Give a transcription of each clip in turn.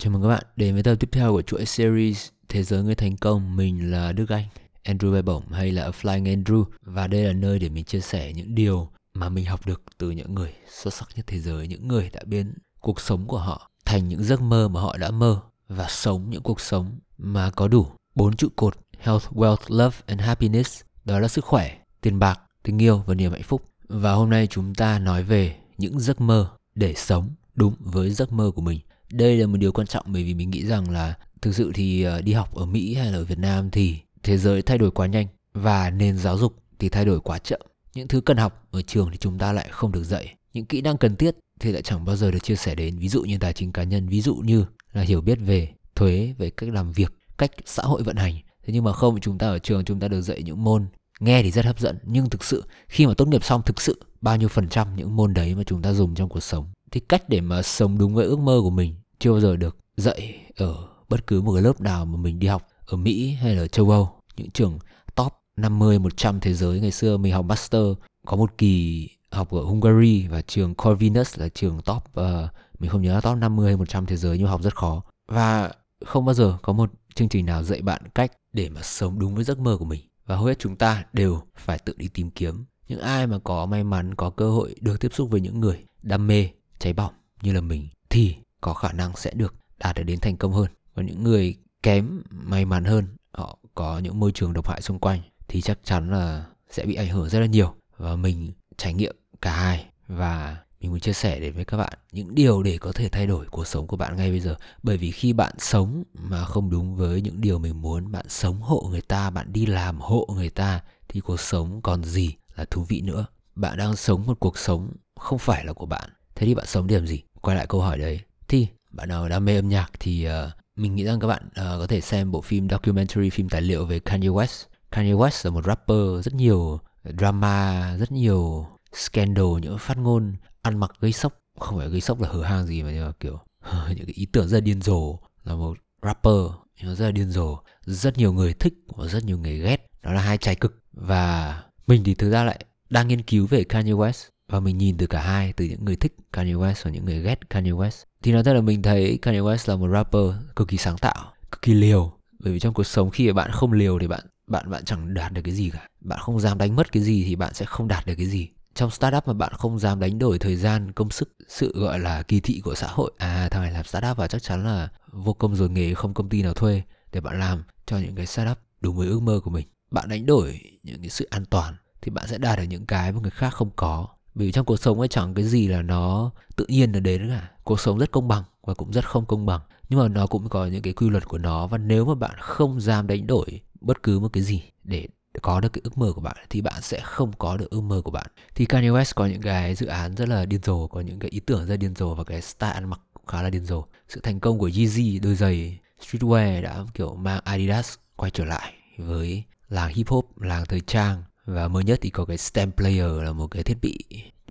Chào mừng các bạn đến với tập tiếp theo của chuỗi series Thế giới người thành công. Mình là Đức Anh, Andrew Bay Bổng hay là Flying Andrew. Và đây là nơi để mình chia sẻ những điều mà mình học được từ những người xuất sắc nhất thế giới, những người đã biến cuộc sống của họ thành những giấc mơ mà họ đã mơ và sống những cuộc sống mà có đủ bốn trụ cột health, wealth, love and happiness. Đó là sức khỏe, tiền bạc, tình yêu và niềm hạnh phúc. Và hôm nay chúng ta nói về những giấc mơ để sống đúng với giấc mơ của mình đây là một điều quan trọng bởi vì mình nghĩ rằng là thực sự thì ờ, đi học ở Mỹ hay là ở Việt Nam thì thế giới thay đổi quá nhanh và nền giáo dục thì thay đổi quá chậm. Những thứ cần học ở trường thì chúng ta lại không được dạy. Những kỹ năng cần thiết thì lại chẳng bao giờ được chia sẻ đến. Ví dụ như tài chính cá nhân, ví dụ như là hiểu biết về thuế, về cách làm việc, cách xã hội vận hành. Thế nhưng mà không, chúng ta ở trường chúng ta được dạy những môn nghe thì rất hấp dẫn nhưng thực sự khi mà tốt nghiệp xong thực sự bao nhiêu phần trăm những môn đấy mà chúng ta dùng trong cuộc sống thì cách để mà sống đúng với ước mơ của mình chưa bao giờ được dạy ở bất cứ một cái lớp nào mà mình đi học ở Mỹ hay là ở châu Âu. Những trường top 50 100 thế giới ngày xưa mình học master có một kỳ học ở Hungary và trường Corvinus là trường top uh, mình không nhớ là top 50 hay 100 thế giới nhưng học rất khó. Và không bao giờ có một chương trình nào dạy bạn cách để mà sống đúng với giấc mơ của mình. Và hầu hết chúng ta đều phải tự đi tìm kiếm. Những ai mà có may mắn có cơ hội được tiếp xúc với những người đam mê cháy bỏng như là mình thì có khả năng sẽ được đạt được đến thành công hơn. Còn những người kém may mắn hơn, họ có những môi trường độc hại xung quanh thì chắc chắn là sẽ bị ảnh hưởng rất là nhiều. Và mình trải nghiệm cả hai và mình muốn chia sẻ đến với các bạn những điều để có thể thay đổi cuộc sống của bạn ngay bây giờ. Bởi vì khi bạn sống mà không đúng với những điều mình muốn, bạn sống hộ người ta, bạn đi làm hộ người ta, thì cuộc sống còn gì là thú vị nữa? Bạn đang sống một cuộc sống không phải là của bạn. Thế thì bạn sống điểm gì? Quay lại câu hỏi đấy thì bạn nào đam mê âm nhạc thì uh, mình nghĩ rằng các bạn uh, có thể xem bộ phim documentary phim tài liệu về Kanye West. Kanye West là một rapper rất nhiều drama rất nhiều scandal những phát ngôn ăn mặc gây sốc. Không phải gây sốc là hở hang gì mà nhưng mà kiểu những cái ý tưởng rất là điên rồ. Là một rapper nhưng rất là điên rồ. Rất nhiều người thích và rất nhiều người ghét. Đó là hai trái cực. Và mình thì thực ra lại đang nghiên cứu về Kanye West và mình nhìn từ cả hai, từ những người thích Kanye West và những người ghét Kanye West. Thì nói thật là mình thấy Kanye West là một rapper cực kỳ sáng tạo, cực kỳ liều. Bởi vì trong cuộc sống khi mà bạn không liều thì bạn bạn bạn chẳng đạt được cái gì cả. Bạn không dám đánh mất cái gì thì bạn sẽ không đạt được cái gì. Trong startup mà bạn không dám đánh đổi thời gian, công sức, sự gọi là kỳ thị của xã hội. À thằng này làm startup và chắc chắn là vô công rồi nghề, không công ty nào thuê để bạn làm cho những cái startup đúng với ước mơ của mình. Bạn đánh đổi những cái sự an toàn thì bạn sẽ đạt được những cái mà người khác không có vì trong cuộc sống ấy chẳng cái gì là nó tự nhiên là đến cả. Cuộc sống rất công bằng và cũng rất không công bằng. Nhưng mà nó cũng có những cái quy luật của nó. Và nếu mà bạn không dám đánh đổi bất cứ một cái gì để có được cái ước mơ của bạn, thì bạn sẽ không có được ước mơ của bạn. Thì Kanye West có những cái dự án rất là điên rồ, có những cái ý tưởng rất điên rồ và cái style ăn mặc cũng khá là điên rồ. Sự thành công của Yeezy đôi giày, streetwear đã kiểu mang Adidas quay trở lại với làng hip hop, làng thời trang và mới nhất thì có cái stem player là một cái thiết bị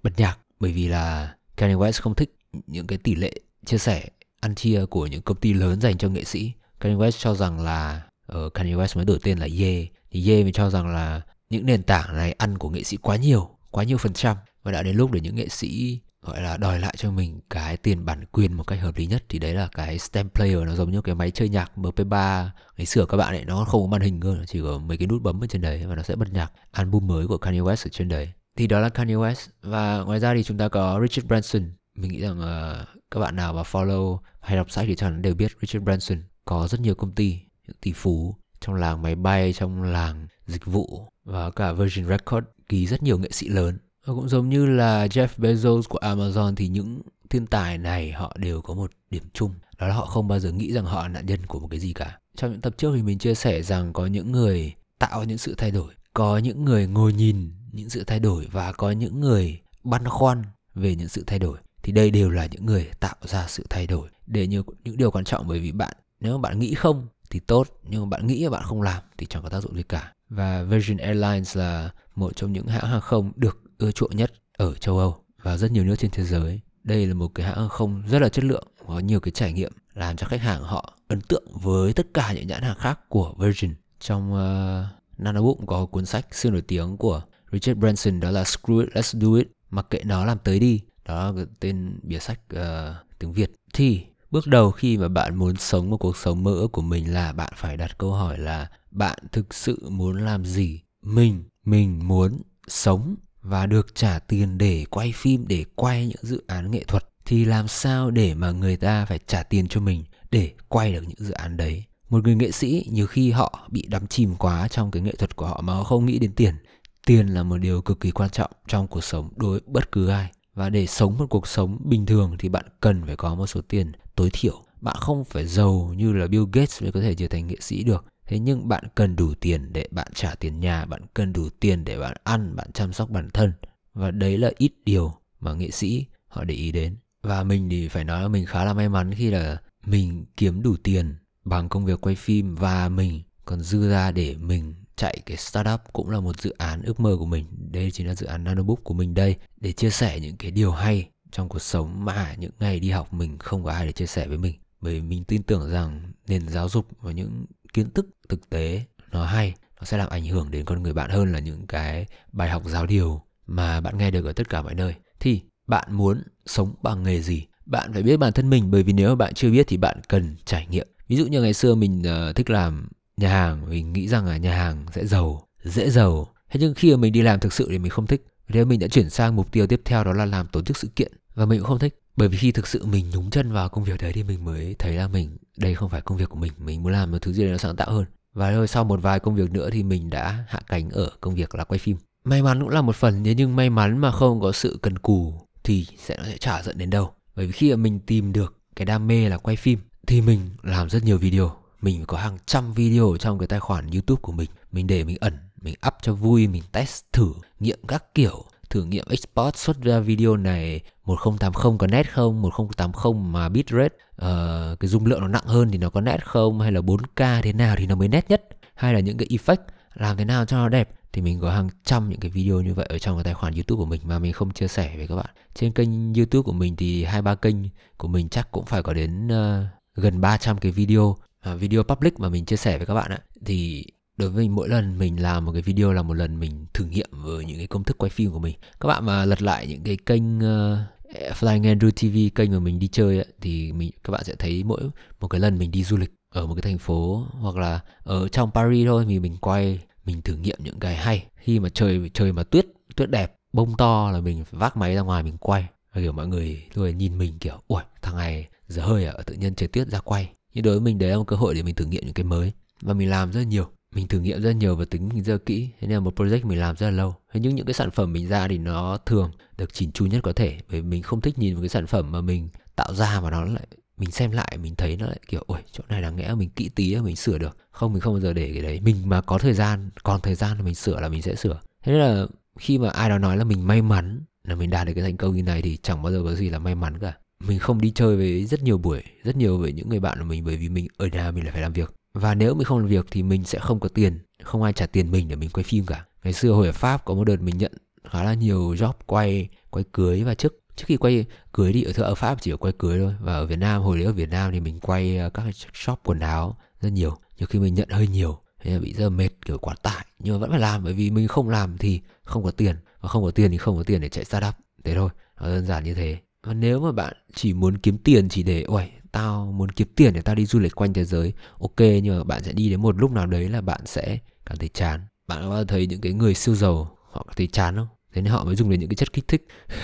bật nhạc. Bởi vì là Kanye West không thích những cái tỷ lệ chia sẻ ăn chia của những công ty lớn dành cho nghệ sĩ. Kanye West cho rằng là ở uh, Kanye West mới đổi tên là Ye. Thì Ye mới cho rằng là những nền tảng này ăn của nghệ sĩ quá nhiều quá nhiều phần trăm. Và đã đến lúc để những nghệ sĩ gọi là đòi lại cho mình cái tiền bản quyền một cách hợp lý nhất thì đấy là cái stem player nó giống như cái máy chơi nhạc MP3 ngày xưa các bạn ấy nó không có màn hình cơ chỉ có mấy cái nút bấm ở trên đấy và nó sẽ bật nhạc album mới của Kanye West ở trên đấy. Thì đó là Kanye West. Và ngoài ra thì chúng ta có Richard Branson. Mình nghĩ rằng uh, các bạn nào mà follow hay đọc sách thì chắc chắn đều biết Richard Branson có rất nhiều công ty những tỷ phú trong làng máy bay trong làng dịch vụ và cả Virgin Records ký rất nhiều nghệ sĩ lớn và cũng giống như là Jeff Bezos của Amazon thì những thiên tài này họ đều có một điểm chung. Đó là họ không bao giờ nghĩ rằng họ là nạn nhân của một cái gì cả. Trong những tập trước thì mình chia sẻ rằng có những người tạo những sự thay đổi, có những người ngồi nhìn những sự thay đổi và có những người băn khoăn về những sự thay đổi. Thì đây đều là những người tạo ra sự thay đổi. Để như những điều quan trọng bởi vì bạn, nếu mà bạn nghĩ không thì tốt, nhưng mà bạn nghĩ mà bạn không làm thì chẳng có tác dụng gì cả. Và Virgin Airlines là một trong những hãng hàng không được ưa chuộng nhất ở châu Âu và rất nhiều nước trên thế giới. Đây là một cái hãng hàng không rất là chất lượng có nhiều cái trải nghiệm làm cho khách hàng họ ấn tượng với tất cả những nhãn hàng khác của Virgin. Trong ờ, uh, Nanobook có cuốn sách siêu nổi tiếng của Richard Branson đó là Screw It, Let's Do It mặc kệ nó làm tới đi. Đó là tên bìa sách uh, tiếng Việt. Thì bước đầu khi mà bạn muốn sống một cuộc sống mơ ước của mình là bạn phải đặt câu hỏi là bạn thực sự muốn làm gì? Mình mình muốn sống và được trả tiền để quay phim, để quay những dự án nghệ thuật, thì làm sao để mà người ta phải trả tiền cho mình để quay được những dự án đấy? Một người nghệ sĩ, nhiều khi họ bị đắm chìm quá trong cái nghệ thuật của họ mà họ không nghĩ đến tiền. Tiền là một điều cực kỳ quan trọng trong cuộc sống đối với bất cứ ai. Và để sống một cuộc sống bình thường thì bạn cần phải có một số tiền tối thiểu. Bạn không phải giàu như là Bill Gates mới có thể trở thành nghệ sĩ được thế nhưng bạn cần đủ tiền để bạn trả tiền nhà, bạn cần đủ tiền để bạn ăn, bạn chăm sóc bản thân. Và đấy là ít điều mà nghệ sĩ họ để ý đến. Và mình thì phải nói là mình khá là may mắn khi là mình kiếm đủ tiền bằng công việc quay phim và mình còn dư ra để mình chạy cái startup cũng là một dự án ước mơ của mình. Đây chính là dự án nanobook của mình đây, để chia sẻ những cái điều hay trong cuộc sống mà những ngày đi học mình không có ai để chia sẻ với mình. Bởi mình tin tưởng rằng nền giáo dục và những kiến thức thực tế nó hay nó sẽ làm ảnh hưởng đến con người bạn hơn là những cái bài học giáo điều mà bạn nghe được ở tất cả mọi nơi. Thì bạn muốn sống bằng nghề gì? Bạn phải biết bản thân mình bởi vì nếu mà bạn chưa biết thì bạn cần trải nghiệm. Ví dụ như ngày xưa mình uh, thích làm nhà hàng mình nghĩ rằng là nhà hàng sẽ giàu dễ giàu. Thế nhưng khi mà mình đi làm thực sự thì mình không thích. Thế mình đã chuyển sang mục tiêu tiếp theo đó là làm tổ chức sự kiện và mình cũng không thích bởi vì khi thực sự mình nhúng chân vào công việc đấy thì mình mới thấy là mình, đây không phải công việc của mình mình muốn làm một thứ gì đó sáng tạo hơn. Và rồi sau một vài công việc nữa thì mình đã hạ cánh ở công việc là quay phim. May mắn cũng là một phần, thế nhưng may mắn mà không có sự cần cù thì sẽ nó sẽ chả dẫn đến đâu. Bởi vì khi mà mình tìm được cái đam mê là quay phim thì mình làm rất nhiều video. Mình có hàng trăm video trong cái tài khoản youtube của mình. Mình để mình ẩn, mình up cho vui, mình test thử, nghiệm các kiểu thử nghiệm export xuất ra video này 1080 có nét không 1080 mà bitrate uh, cái dung lượng nó nặng hơn thì nó có nét không hay là 4K thế nào thì nó mới nét nhất hay là những cái effect làm thế nào cho nó đẹp thì mình có hàng trăm những cái video như vậy ở trong cái tài khoản YouTube của mình mà mình không chia sẻ với các bạn. Trên kênh YouTube của mình thì hai ba kênh của mình chắc cũng phải có đến uh, gần 300 cái video uh, video public mà mình chia sẻ với các bạn ạ. Thì đối với mình mỗi lần mình làm một cái video là một lần mình thử nghiệm với những cái công thức quay phim của mình. Các bạn mà lật lại những cái kênh uh, Flying Andrew TV kênh mà mình đi chơi ấy, thì mình các bạn sẽ thấy mỗi một cái lần mình đi du lịch ở một cái thành phố hoặc là ở trong Paris thôi thì mình quay mình thử nghiệm những cái hay. Khi mà trời trời mà tuyết tuyết đẹp bông to là mình vác máy ra ngoài mình quay. Và kiểu mọi người rồi nhìn mình kiểu ui thằng này giờ hơi à tự nhiên trời tuyết ra quay. Nhưng đối với mình đấy là một cơ hội để mình thử nghiệm những cái mới. Và mình làm rất nhiều mình thử nghiệm rất nhiều và tính mình rất kỹ, thế nên là một project mình làm rất là lâu. Thế nhưng những cái sản phẩm mình ra thì nó thường được chỉnh chu nhất có thể, bởi vì mình không thích nhìn một cái sản phẩm mà mình tạo ra và nó lại, mình xem lại, mình thấy nó lại kiểu, ôi, chỗ này đáng lẽ mình kỹ tí mình sửa được. Không, mình không bao giờ để cái đấy. Mình mà có thời gian, còn thời gian là mình sửa là mình sẽ sửa. Thế nên là khi mà ai đó nói là mình may mắn là mình đạt được cái thành công như này thì chẳng bao giờ có gì là may mắn cả. Mình không đi chơi với rất nhiều buổi, rất nhiều với những người bạn của mình bởi vì mình ở nhà mình lại phải làm việc và nếu mình không làm việc thì mình sẽ không có tiền. Không ai trả tiền mình để mình quay phim cả. Ngày xưa hồi ở pháp có một đợt mình nhận khá là nhiều job quay quay cưới và trước trước khi quay cưới đi, ở ở pháp chỉ ở quay cưới thôi. Và ở việt nam, hồi đấy ở việt nam thì mình quay ờ, các shop quần áo rất nhiều. Nhiều khi mình nhận hơi nhiều, thế là bị rất là mệt, kiểu quá tải. Nhưng mà vẫn phải làm, bởi vì mình không làm thì không có tiền. Và không có tiền thì không có tiền để chạy startup. Thế thôi, nó đơn giản như thế. Và nếu mà bạn chỉ muốn kiếm tiền chỉ để ôi tao muốn kiếm tiền để tao đi du lịch quanh thế giới. Ok, nhưng mà bạn sẽ đi đến một lúc nào đấy là bạn sẽ cảm thấy chán. Bạn có bao giờ thấy những cái người siêu giàu, họ cảm thấy chán không? Thế nên họ mới dùng đến những cái chất kích thích.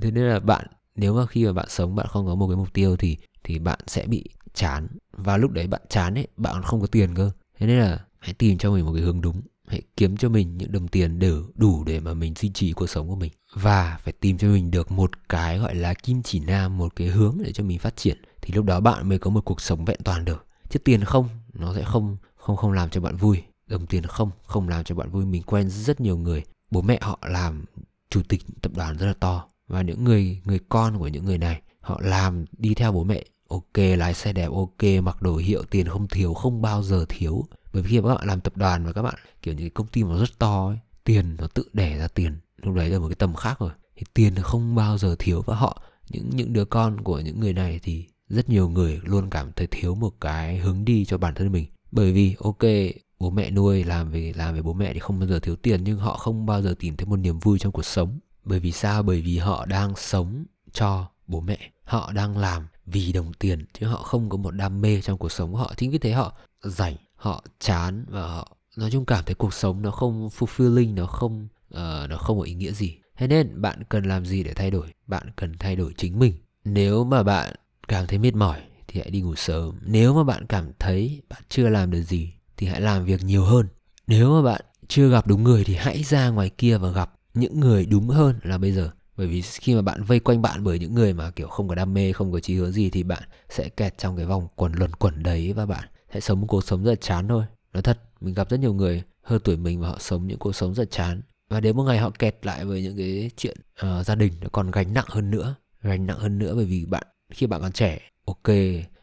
Thế nên là bạn, nếu mà khi mà bạn sống, bạn không có một cái mục tiêu thì thì bạn sẽ bị chán. Và lúc đấy bạn chán ấy, bạn không có tiền cơ. Thế nên là hãy tìm cho mình một cái hướng đúng. Hãy kiếm cho mình những đồng tiền đủ đủ để mà mình duy trì cuộc sống của mình. Và phải tìm cho mình được một cái gọi là kim chỉ nam, một cái hướng để cho mình phát triển thì lúc đó bạn mới có một cuộc sống vẹn toàn được. Chứ tiền không, nó sẽ không không không làm cho bạn vui. Đồng tiền không không làm cho bạn vui. Mình quen rất nhiều người. Bố mẹ họ làm chủ tịch tập đoàn rất là to. Và những người người con của những người này, họ làm đi theo bố mẹ. Ok, lái xe đẹp, ok, mặc đồ hiệu, tiền không thiếu, không bao giờ thiếu. Bởi vì khi các bạn làm tập đoàn và các bạn, kiểu những công ty mà rất to ấy, tiền nó tự đẻ ra tiền. Lúc đấy là một cái tầm khác rồi. Thì tiền không bao giờ thiếu. Và họ, những những đứa con của những người này thì rất nhiều người luôn cảm thấy thiếu một cái hướng đi cho bản thân mình. Bởi vì ok bố mẹ nuôi làm về làm về bố mẹ thì không bao giờ thiếu tiền nhưng họ không bao giờ tìm thấy một niềm vui trong cuộc sống. Bởi vì sao? Bởi vì họ đang sống cho bố mẹ. Họ đang làm vì đồng tiền chứ họ không có một đam mê trong cuộc sống. Của họ chính vì thế họ rảnh họ chán và họ nói chung cảm thấy cuộc sống nó không fulfilling nó không uh, nó không có ý nghĩa gì. Thế nên bạn cần làm gì để thay đổi? Bạn cần thay đổi chính mình. Nếu mà bạn cảm thấy mệt mỏi thì hãy đi ngủ sớm. Nếu mà bạn cảm thấy bạn chưa làm được gì thì hãy làm việc nhiều hơn. Nếu mà bạn chưa gặp đúng người thì hãy ra ngoài kia và gặp những người đúng hơn là bây giờ. Bởi vì khi mà bạn vây quanh bạn bởi những người mà kiểu không có đam mê không có chí hướng gì thì bạn sẽ kẹt trong cái vòng quẩn luẩn quẩn đấy và bạn sẽ sống một cuộc sống rất là chán thôi. Nói thật mình gặp rất nhiều người hơn tuổi mình và họ sống những cuộc sống rất chán. Và đến một ngày họ kẹt lại với những cái chuyện uh, gia đình nó còn gánh nặng hơn nữa gánh nặng hơn nữa bởi vì bạn khi bạn còn trẻ, ok,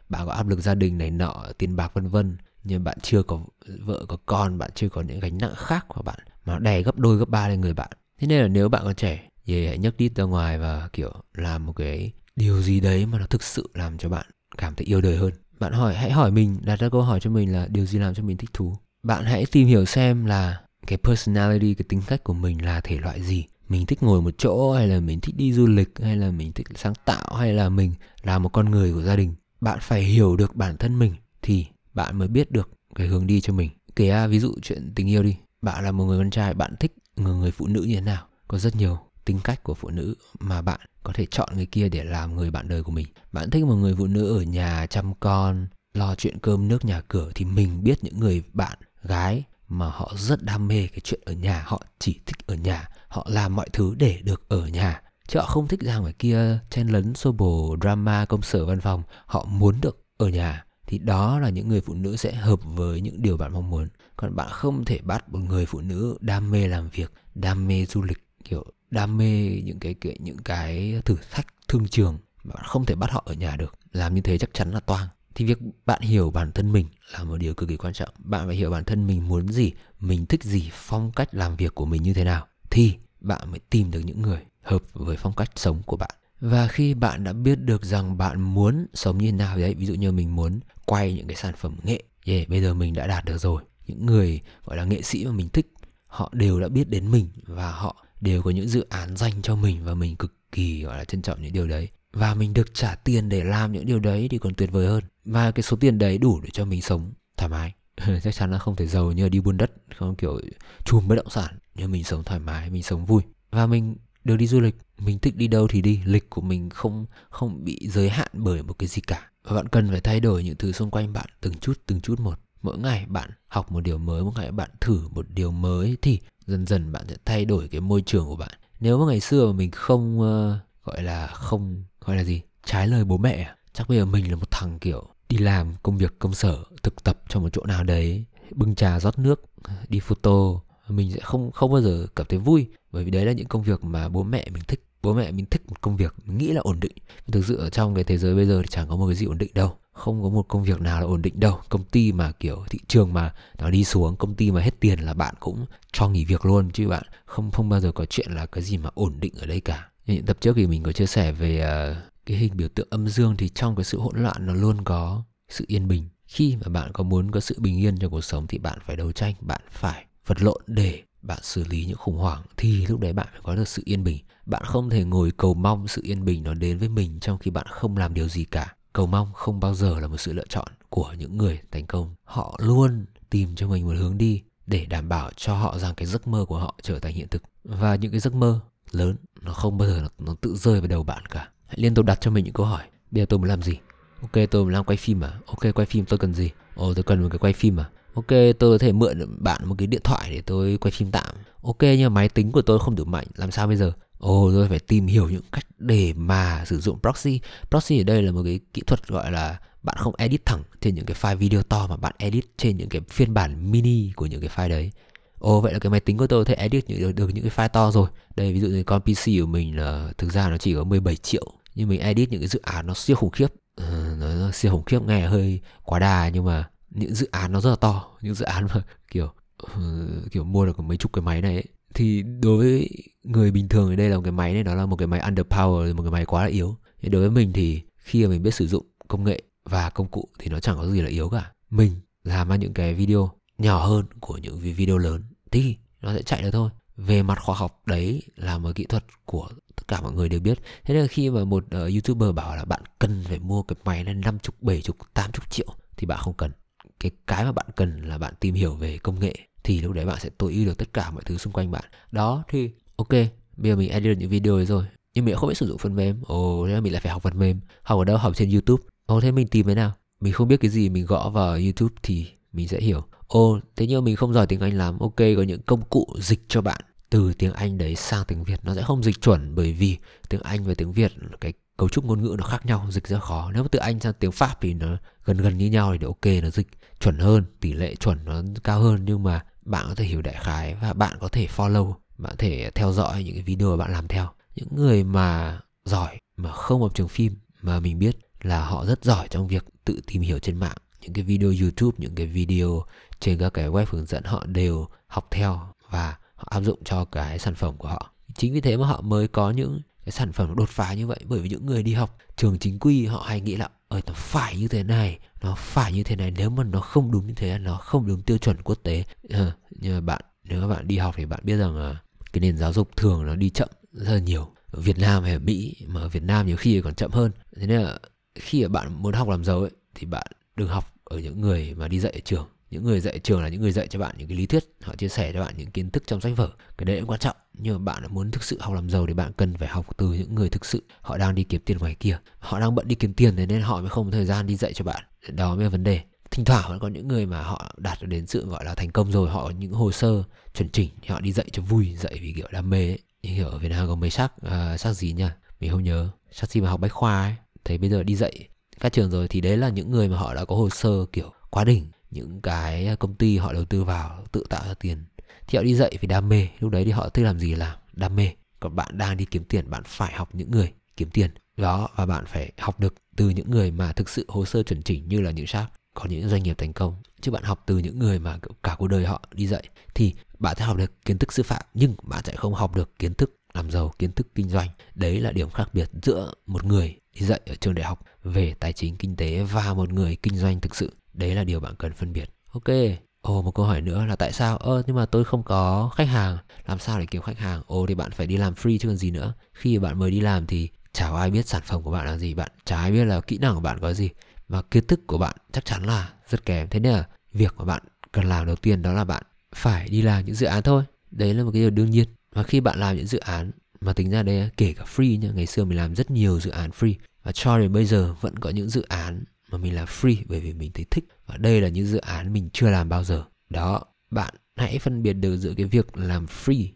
bạn có áp lực gia đình này nọ, tiền bạc vân vân, nhưng bạn chưa có vợ, có con, bạn chưa có những gánh nặng khác của bạn, mà nó đè gấp đôi, gấp ba lên người bạn. Thế nên là nếu bạn còn trẻ, thì hãy nhấc đít ra ngoài và, kiểu, làm một cái điều gì đấy mà nó thực sự làm cho bạn cảm thấy yêu đời hơn. Bạn hỏi, hãy hỏi mình, đặt ra câu hỏi cho mình là điều gì làm cho mình thích thú? Bạn hãy tìm hiểu xem là cái personality, cái tính cách của mình là thể loại gì mình thích ngồi một chỗ hay là mình thích đi du lịch hay là mình thích sáng tạo hay là mình là một con người của gia đình? Bạn phải hiểu được bản thân mình thì bạn mới biết được cái hướng đi cho mình. Kể ví dụ chuyện tình yêu đi. Bạn là một người con trai, bạn thích người người phụ nữ như thế nào? Có rất nhiều tính cách của phụ nữ mà bạn có thể chọn người kia để làm người bạn đời của mình. Bạn thích một người phụ nữ ở nhà chăm con, lo chuyện cơm nước nhà cửa thì mình biết những người bạn gái mà họ rất đam mê cái chuyện ở nhà họ chỉ thích ở nhà họ làm mọi thứ để được ở nhà. Chứ họ không thích ra ngoài kia chen lấn xô bồ drama công sở văn phòng họ muốn được ở nhà. Thì đó là những người phụ nữ sẽ hợp với những điều bạn mong muốn. Còn bạn không thể bắt một người phụ nữ đam mê làm việc đam mê du lịch kiểu đam mê những cái, những cái thử thách thương trường. Mà bạn không thể bắt họ ở nhà được. Làm như thế chắc chắn là toang thì việc bạn hiểu bản thân mình là một điều cực kỳ quan trọng. Bạn phải hiểu bản thân mình muốn gì mình thích gì phong cách làm việc của mình như thế nào thì bạn mới tìm được những người hợp với phong cách sống của bạn. Và khi bạn đã biết được rằng bạn muốn sống như thế nào đấy ví dụ như mình muốn quay những cái sản phẩm nghệ yeah, bây giờ mình đã đạt được rồi. Những người gọi là nghệ sĩ mà mình thích họ đều đã biết đến mình và họ đều có những dự án dành cho mình và mình cực kỳ gọi là trân trọng những điều đấy. Và mình được trả tiền để làm những điều đấy thì còn tuyệt vời hơn và cái số tiền đấy đủ để cho mình sống thoải mái. Chắc chắn là không thể giàu như đi buôn đất không kiểu chùm bất động sản nhưng mình sống thoải mái mình sống vui. Và mình được đi du lịch mình thích đi đâu thì đi. Lịch của mình không không bị giới hạn bởi một cái gì cả. Và bạn cần phải thay đổi những thứ xung quanh bạn từng chút từng chút một. Mỗi ngày bạn học một điều mới mỗi ngày bạn thử một điều mới thì dần dần bạn sẽ thay đổi cái môi trường của bạn. Nếu mà ngày xưa mà mình không uh, gọi là không gọi là gì? Trái lời bố mẹ chắc bây giờ mình là một thằng kiểu đi làm công việc công sở thực tập trong một chỗ nào đấy bưng trà rót nước đi photo mình sẽ không không bao giờ cảm thấy vui. Bởi vì đấy là những công việc mà bố mẹ mình thích bố mẹ mình thích một công việc mình nghĩ là ổn định. Thực sự ở trong cái thế giới bây giờ thì chẳng có một cái gì ổn định đâu. Không có một công việc nào là ổn định đâu. Công ty mà kiểu thị trường mà nó đi xuống công ty mà hết tiền là bạn cũng cho nghỉ việc luôn chứ bạn. Không không bao giờ có chuyện là cái gì mà ổn định ở đây cả. Những tập trước thì mình có chia sẻ về uh, cái hình biểu tượng âm dương thì trong cái sự hỗn loạn nó luôn có sự yên bình. Khi mà bạn có muốn có sự bình yên trong cuộc sống thì bạn phải đấu tranh bạn phải vật lộn để bạn xử lý những khủng hoảng thì lúc đấy bạn phải có được sự yên bình. Bạn không thể ngồi cầu mong sự yên bình nó đến với mình trong khi bạn không làm điều gì cả. Cầu mong không bao giờ là một sự lựa chọn của những người thành công. Họ luôn tìm cho mình một hướng đi để đảm bảo cho họ rằng cái giấc mơ của họ trở thành hiện thực. Và những cái giấc mơ lớn nó không bao giờ nó, nó tự rơi vào đầu bạn cả hãy liên tục đặt cho mình những câu hỏi. Bây giờ tôi muốn làm gì? Ok tôi muốn làm quay phim à ok quay phim tôi cần gì? Ồ tôi cần một cái quay phim à ok tôi có thể mượn bạn một cái điện thoại để tôi quay phim tạm. Ok nhưng mà máy tính của tôi không đủ mạnh. Làm sao bây giờ? Ồ oh, tôi phải tìm hiểu những cách để mà sử dụng proxy. Proxy ở đây là một cái kỹ thuật gọi là bạn không edit thẳng trên những cái file video to mà bạn edit trên những cái phiên bản mini của những cái file đấy ồ vậy là cái máy tính của tôi có thể edit được, được những cái file to rồi. Đây ví dụ như con pc của mình là thực ra nó chỉ có 17 triệu nhưng mình edit những cái dự án nó siêu khủng khiếp. Ừ, nó siêu khủng khiếp nghe hơi quá đà nhưng mà những dự án nó rất là to. Những dự án mà kiểu ờ, kiểu mua được mấy chục cái máy này ấy. thì đối với người bình thường thì đây là một cái máy này nó là một cái máy underpower một cái máy quá là yếu. Thì đối với mình thì khi mà mình biết sử dụng công nghệ và công cụ thì nó chẳng có gì là yếu cả. Mình làm ra những cái video nhỏ hơn của những video lớn thì nó sẽ chạy được thôi. Về mặt khoa học đấy là một kỹ thuật của tất cả mọi người đều biết. Thế nên khi mà một uh, youtuber bảo là bạn cần phải mua cái máy lên năm chục bảy chục tám chục triệu thì bạn không cần. Cái cái mà bạn cần là bạn tìm hiểu về công nghệ thì lúc đấy bạn sẽ tối ưu được tất cả mọi thứ xung quanh bạn. Đó thì ok bây giờ mình edit được những video ấy rồi. Nhưng mình không biết sử dụng phần mềm. Ồ thế là mình lại phải học phần mềm. Học ở đâu? Học trên youtube. Ồ thế mình tìm thế nào? Mình không biết cái gì mình gõ vào youtube thì mình sẽ hiểu. Ồ, thế nhưng mình không giỏi tiếng anh lắm. Ok, có những công cụ dịch cho bạn. Từ tiếng anh đấy sang tiếng việt, nó sẽ không dịch chuẩn bởi vì tiếng anh và tiếng việt, cái cấu trúc ngôn ngữ nó khác nhau, dịch rất khó. Nếu mà từ anh sang tiếng pháp thì nó gần gần như nhau thì ok, nó dịch chuẩn hơn, tỷ lệ chuẩn nó cao hơn. Nhưng mà bạn có thể hiểu đại khái và bạn có thể follow, bạn có thể theo dõi những cái video mà bạn làm theo. Những người mà giỏi mà không học trường phim mà mình biết là họ rất giỏi trong việc tự tìm hiểu trên mạng những cái video youtube những cái video trên các cái web hướng dẫn họ đều học theo và họ áp dụng cho cái sản phẩm của họ. Chính vì thế mà họ mới có những cái sản phẩm đột phá như vậy. Bởi vì những người đi học trường chính quy họ hay nghĩ là ơi nó phải như thế này nó phải như thế này. Nếu mà nó không đúng như thế nó không đúng tiêu chuẩn quốc tế. À, nhưng mà bạn nếu các bạn đi học thì bạn biết rằng là cái nền giáo dục thường nó đi chậm rất là nhiều. Ở Việt Nam hay ở Mỹ mà ở Việt Nam nhiều khi còn chậm hơn. Thế nên là khi mà bạn muốn học làm giàu ấy thì bạn đừng học ở những người mà đi dạy ở trường. Những người dạy trường là những người dạy cho bạn những cái lý thuyết họ chia sẻ cho bạn những kiến thức trong sách vở. Cái đấy cũng quan trọng. Nhưng mà bạn muốn thực sự học làm giàu thì bạn cần phải học từ những người thực sự. Họ đang đi kiếm tiền ngoài kia. Họ đang bận đi kiếm tiền thế nên họ mới không có thời gian đi dạy cho bạn. Đó mới là vấn đề. Thỉnh thoảng vẫn có những người mà họ đạt đến sự gọi là thành công rồi họ có những hồ sơ chuẩn chỉnh thì họ đi dạy cho vui dạy vì kiểu đam mê ấy. như kiểu ở Việt Nam có mấy sắc uh, sắc gì nha mình không nhớ. Sắc gì mà học bách khoa ấy. Thấy bây giờ đi dạy các trường rồi thì đấy là những người mà họ đã có hồ sơ kiểu quá đỉnh. Những cái à, công ty họ đầu tư vào tự tạo ra tiền. Thì họ đi dạy vì đam mê. Lúc đấy thì họ thích làm gì làm đam mê. Còn bạn đang đi kiếm tiền bạn phải học những người kiếm tiền. Đó và bạn phải học được từ những người mà thực sự hồ sơ chuẩn chỉnh như là những sát, có những doanh nghiệp thành công. Chứ bạn học từ những người mà cả cuộc đời họ đi dạy thì bạn sẽ học được kiến thức sư phạm nhưng bạn sẽ không học được kiến thức làm giàu kiến thức kinh doanh. Đấy là điểm khác biệt giữa một người dạy ở trường đại học về tài chính, kinh tế và một người kinh doanh thực sự. Đấy là điều bạn cần phân biệt. Ok, ồ, một câu hỏi nữa là tại sao? Ơ, nhưng mà tôi không có khách hàng. Làm sao để kiếm khách hàng? Ồ, thì bạn phải đi làm free chứ còn gì nữa. Khi bạn mới đi làm thì chả ai biết sản phẩm của bạn là gì. Bạn chả ai biết là kỹ năng của bạn có gì. Và kiến thức của bạn chắc chắn là rất kém. Thế nên là việc mà bạn cần làm đầu tiên đó là bạn phải đi làm những dự án thôi. Đấy là một cái điều đương nhiên. Và khi bạn làm những dự án mà tính ra đây kể cả free nha ngày xưa mình làm rất nhiều dự án free. Và cho đến bây giờ vẫn có những dự án mà mình làm free bởi vì mình thấy thích. Và đây là những dự án mình chưa làm bao giờ. Đó, bạn hãy phân biệt được giữa cái việc làm free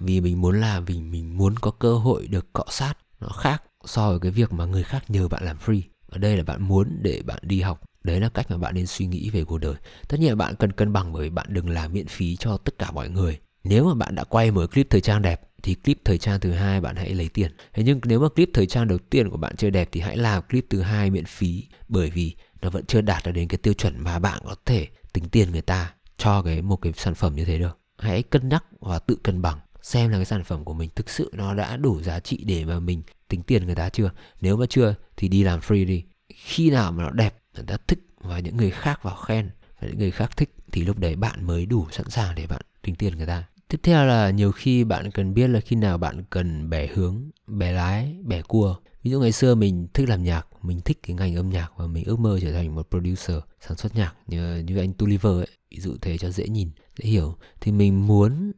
vì mình muốn làm, vì mình muốn có cơ hội được cọ sát nó khác so với cái việc mà người khác nhờ bạn làm free. Ở đây là bạn muốn để bạn đi học. Đấy là cách mà bạn nên suy nghĩ về cuộc đời. Tất nhiên là bạn cần cân bằng bởi bạn đừng làm miễn phí cho tất cả mọi người. Nếu mà bạn đã quay một clip thời trang đẹp thì clip thời trang thứ hai bạn hãy lấy tiền. Thế nhưng nếu mà clip thời trang đầu tiên của bạn chưa đẹp thì hãy làm clip thứ hai miễn phí. Bởi vì nó vẫn chưa đạt được đến cái tiêu chuẩn mà bạn có thể tính tiền người ta cho cái một cái sản phẩm như thế được. Hãy cân nhắc và tự cân bằng xem là cái sản phẩm của mình thực sự nó đã đủ giá trị để mà mình tính tiền người ta chưa. Nếu mà chưa thì đi làm free đi. Khi nào mà nó đẹp, người ta thích và những người khác vào khen và những người khác thích thì lúc đấy bạn mới đủ sẵn sàng để bạn tính tiền người ta tiếp theo là nhiều khi bạn cần biết là khi nào bạn cần bẻ hướng bẻ lái bẻ cua. Ví dụ ngày xưa mình thích làm nhạc mình thích cái ngành âm nhạc và mình ước mơ trở thành một producer sản xuất nhạc như, như anh Tuliver ấy ví dụ thế cho dễ nhìn dễ hiểu. Thì mình muốn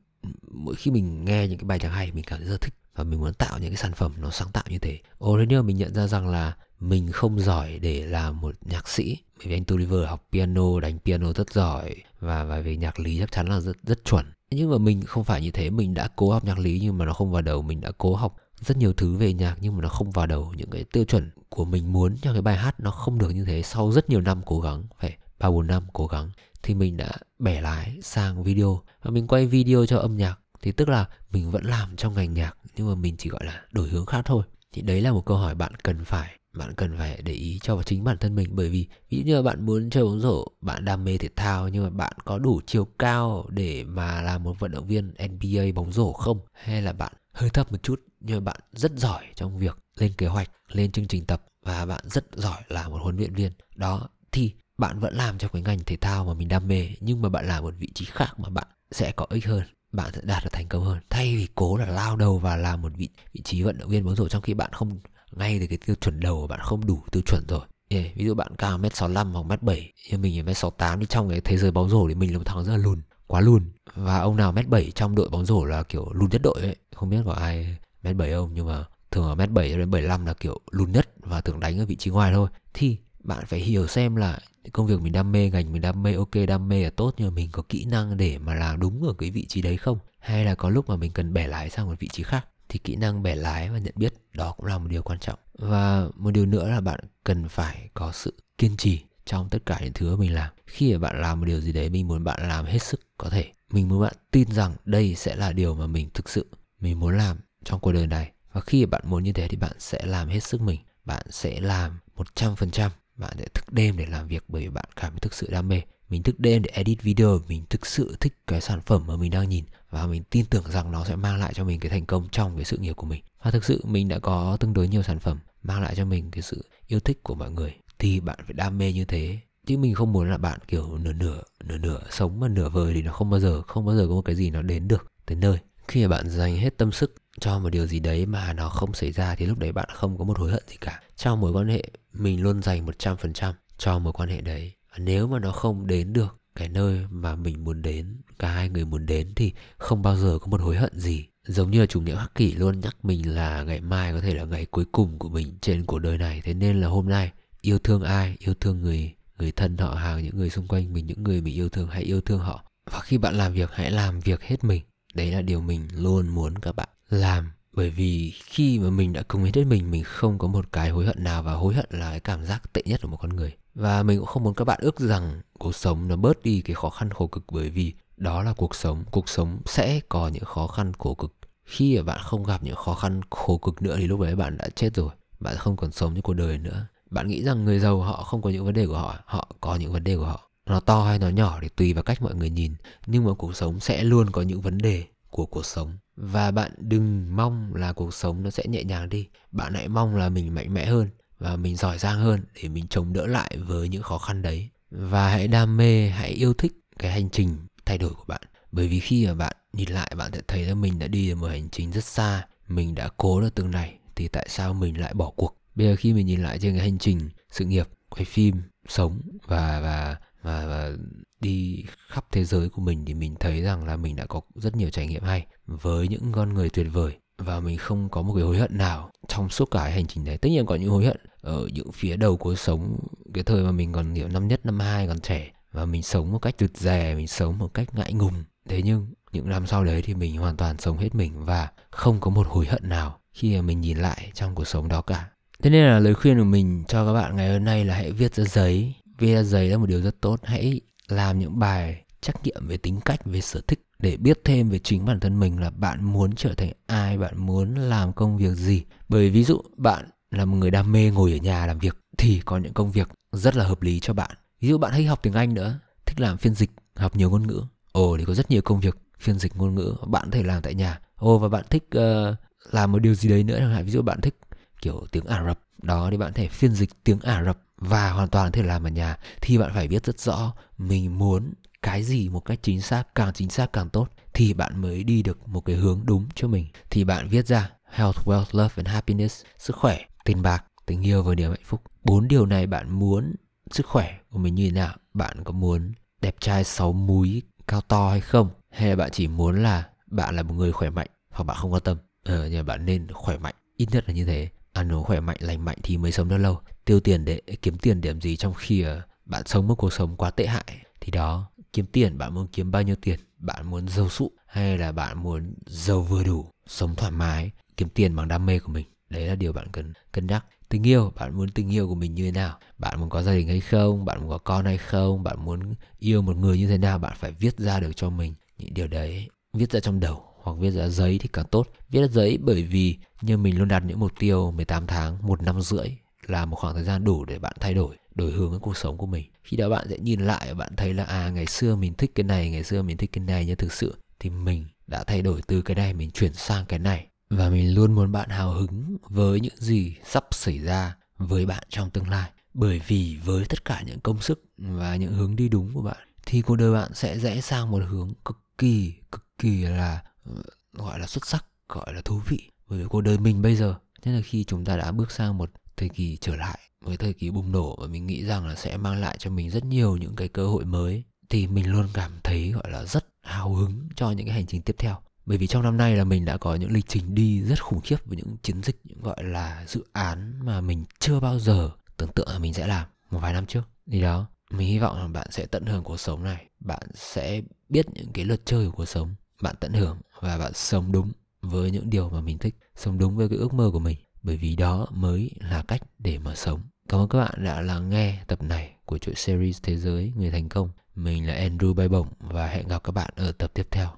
mỗi khi mình nghe những cái bài nhạc hay mình cảm thấy rất thích và mình muốn tạo những cái sản phẩm nó sáng tạo như thế. Ồ thế nhưng mà mình nhận ra rằng là mình không giỏi để làm một nhạc sĩ bởi vì anh Tuliver học piano đánh piano rất giỏi và và về nhạc lý chắc chắn là rất rất chuẩn nhưng mà mình không phải như thế, mình đã cố học nhạc lý nhưng mà nó không vào đầu, mình đã cố học rất nhiều thứ về nhạc nhưng mà nó không vào đầu những cái tiêu chuẩn của mình muốn. Cho cái bài hát nó không được như thế, sau rất nhiều năm cố gắng, phải ba bốn năm cố gắng thì mình đã bẻ lái sang video. Và mình quay video cho âm nhạc thì tức là mình vẫn làm trong ngành nhạc nhưng mà mình chỉ gọi là đổi hướng khác thôi. Thì đấy là một câu hỏi bạn cần phải bạn cần phải để ý cho chính bản thân mình. Bởi vì, ví dụ như là bạn muốn chơi bóng rổ, bạn đam mê thể thao, nhưng mà bạn có đủ chiều cao để mà làm một vận động viên NBA bóng rổ không? Hay là bạn hơi thấp một chút, nhưng mà bạn rất giỏi trong việc lên kế hoạch, lên chương trình tập và bạn rất giỏi là một huấn luyện viên? Đó, thì bạn vẫn làm trong cái ngành thể thao mà mình đam mê, nhưng mà bạn làm một vị trí khác mà bạn sẽ có ích hơn, bạn sẽ đạt được thành công hơn. Thay vì cố là lao đầu và làm một vị vị trí vận động viên bóng rổ trong khi bạn không ngay từ cái tiêu chuẩn đầu của bạn không đủ tiêu chuẩn rồi. Yeah, ví dụ bạn cao mét sáu hoặc mét bảy nhưng mình mét sáu tám thì trong cái thế giới bóng rổ thì mình là một thằng rất là lùn quá lùn. Và ông nào mét bảy trong đội bóng rổ là kiểu lùn nhất đội ấy. Không biết có ai mét bảy không nhưng mà thường ở mét bảy đến bảy là kiểu lùn nhất và thường đánh ở vị trí ngoài thôi. Thì bạn phải hiểu xem là công việc mình đam mê ngành mình đam mê ok đam mê là tốt nhưng mà mình có kỹ năng để mà làm đúng ở cái vị trí đấy không? Hay là có lúc mà mình cần bẻ lái sang một vị trí khác? Thì kỹ năng bẻ lái và nhận biết đó cũng là một điều quan trọng. Và một điều nữa là bạn cần phải có sự kiên trì trong tất cả những thứ mình làm. Khi mà bạn làm một điều gì đấy mình muốn bạn làm hết sức có thể, mình muốn bạn tin rằng đây sẽ là điều mà mình thực sự mình muốn làm trong cuộc đời này. Và khi bạn muốn như thế thì bạn sẽ làm hết sức mình, bạn sẽ làm 100% bạn sẽ thức đêm để làm việc bởi vì bạn cảm thấy thực sự đam mê mình thức đêm để edit video, mình thực sự thích cái sản phẩm mà mình đang nhìn và mình tin tưởng rằng nó sẽ mang lại cho mình cái thành công trong cái sự nghiệp của mình. Và thực sự mình đã có tương đối nhiều sản phẩm mang lại cho mình cái sự yêu thích của mọi người. Thì bạn phải đam mê như thế. Chứ mình không muốn là bạn kiểu nửa nửa nửa nửa sống mà nửa vời thì nó không bao giờ, không bao giờ có một cái gì nó đến được tới nơi. Khi mà bạn dành hết tâm sức cho một điều gì đấy mà nó không xảy ra thì lúc đấy bạn không có một hối hận gì cả. Trong mối quan hệ, mình luôn dành 100% cho mối quan hệ đấy nếu mà nó không đến được cái nơi mà mình muốn đến, cả hai người muốn đến thì không bao giờ có một hối hận gì. Giống như là chủ nghĩa khắc kỷ luôn nhắc mình là ngày mai có thể là ngày cuối cùng của mình trên cuộc đời này. Thế nên là hôm nay, yêu thương ai, yêu thương người người thân họ hàng, những người xung quanh mình, những người mình yêu thương, hãy yêu thương họ. Và khi bạn làm việc, hãy làm việc hết mình. Đấy là điều mình luôn muốn các bạn làm bởi vì khi mà mình đã cống hiến hết mình mình không có một cái hối hận nào và hối hận là cái cảm giác tệ nhất của một con người. Và mình cũng không muốn các bạn ước rằng cuộc sống nó bớt đi cái khó khăn khổ cực bởi vì đó là cuộc sống. Cuộc sống sẽ có những khó khăn khổ cực. Khi mà bạn không gặp những khó khăn khổ cực nữa thì lúc đấy bạn đã chết rồi. Bạn không còn sống trong cuộc đời nữa. Bạn nghĩ rằng người giàu họ không có những vấn đề của họ họ có những vấn đề của họ. Nó to hay nó nhỏ thì tùy vào cách mọi người nhìn. Nhưng mà cuộc sống sẽ luôn có những vấn đề của cuộc sống và bạn đừng mong là cuộc sống nó sẽ nhẹ nhàng đi. Bạn hãy mong là mình mạnh mẽ hơn và mình giỏi giang hơn để mình chống đỡ lại với những khó khăn đấy. Và hãy đam mê, hãy yêu thích cái hành trình thay đổi của bạn. Bởi vì khi mà bạn nhìn lại, bạn sẽ thấy là mình đã đi được một hành trình rất xa, mình đã cố được từng này thì tại sao mình lại bỏ cuộc? Bây giờ khi mình nhìn lại trên cái hành trình sự nghiệp quay phim, sống và và và, và đi khắp thế giới của mình thì mình thấy rằng là mình đã có rất nhiều trải nghiệm hay với những con người tuyệt vời. Và mình không có một cái hối hận nào trong suốt cả hành trình đấy. Tất nhiên có những hối hận ở những phía đầu cuộc sống cái thời mà mình còn kiểu năm nhất năm hai còn trẻ. Và mình sống một cách rụt rè mình sống một cách ngại ngùng. Thế nhưng những năm sau đấy thì mình hoàn toàn sống hết mình và không có một hối hận nào khi mà mình nhìn lại trong cuộc sống đó cả. Thế nên là lời khuyên của mình cho các bạn ngày hôm nay là hãy viết ra giấy viết dày là một điều rất tốt. Hãy làm những bài trắc nghiệm về tính cách về sở thích để biết thêm về chính bản thân mình là bạn muốn trở thành ai bạn muốn làm công việc gì. Bởi ví dụ bạn là một người đam mê ngồi ở nhà làm việc thì có những công việc rất là hợp lý cho bạn. Ví dụ bạn hay học tiếng anh nữa thích làm phiên dịch học nhiều ngôn ngữ. Ồ thì có rất nhiều công việc phiên dịch ngôn ngữ bạn có thể làm tại nhà. Ồ và bạn thích uh, làm một điều gì đấy nữa chẳng hạn. Ví dụ bạn thích kiểu tiếng ả rập đó thì bạn có thể phiên dịch tiếng ả rập và hoàn toàn có thể làm ở nhà thì bạn phải biết rất rõ mình muốn cái gì một cách chính xác càng chính xác càng tốt thì bạn mới đi được một cái hướng đúng cho mình. Thì bạn viết ra health wealth love and happiness sức khỏe tiền bạc tình yêu và niềm hạnh phúc. Bốn điều này bạn muốn sức khỏe của mình như thế nào? Bạn có muốn đẹp trai sáu múi cao to hay không? Hay là bạn chỉ muốn là bạn là một người khỏe mạnh hoặc bạn không quan tâm? Ờ, nhưng bạn nên khỏe mạnh ít nhất là như thế. Ăn uống khỏe mạnh lành mạnh thì mới sống được lâu tiêu tiền để, kiếm tiền điểm gì trong khi ờ, bạn sống một cuộc sống quá tệ hại? Thì đó, kiếm tiền, bạn muốn kiếm bao nhiêu tiền? Bạn muốn giàu sụ hay là bạn muốn giàu vừa đủ, sống thoải mái, kiếm tiền bằng đam mê của mình? Đấy là điều bạn cần cân nhắc. Tình yêu, bạn muốn tình yêu của mình như thế nào? Bạn muốn có gia đình hay không? Bạn muốn có con hay không? Bạn muốn yêu một người như thế nào? Bạn phải viết ra được cho mình những điều đấy. Viết ra trong đầu hoặc viết ra giấy thì càng tốt. Viết ra giấy bởi vì như mình luôn đặt những mục tiêu 18 tháng, một năm rưỡi là một khoảng thời gian đủ để bạn thay đổi đổi hướng cái cuộc sống của mình. Khi đó bạn sẽ nhìn lại và bạn thấy là à ngày xưa mình thích cái này, ngày xưa mình thích cái này, nhưng thực sự thì mình đã thay đổi từ cái này, mình chuyển sang cái này. Và mình luôn muốn bạn hào hứng với những gì sắp xảy ra với bạn trong tương lai. Bởi vì với tất cả những công sức và những hướng đi đúng của bạn, thì cuộc đời bạn sẽ rẽ sang một hướng cực kỳ cực kỳ là, gọi là xuất sắc, gọi là thú vị. Với cuộc đời mình bây giờ, nhất là khi chúng ta đã bước sang một thời kỳ trở lại, với thời kỳ bùng nổ và mình nghĩ rằng là sẽ mang lại cho mình rất nhiều những cái cơ hội mới, thì mình luôn cảm thấy, gọi là, rất hào hứng cho những cái hành trình tiếp theo. Bởi vì trong năm nay là mình đã có những lịch trình đi rất khủng khiếp với những chiến dịch, những gọi là dự án mà mình chưa bao giờ tưởng tượng là mình sẽ làm một vài năm trước. Thì đó, mình hy vọng là bạn sẽ tận hưởng cuộc sống này, bạn sẽ biết những cái luật chơi của cuộc sống, bạn tận hưởng và bạn sống đúng với những điều mà mình thích, sống đúng với cái ước mơ của mình bởi vì đó mới là cách để mà sống. Cảm ơn các bạn đã lắng nghe tập này của chuỗi series thế giới người thành công. Mình là andrew bay bổng và hẹn gặp các bạn ở tập tiếp theo.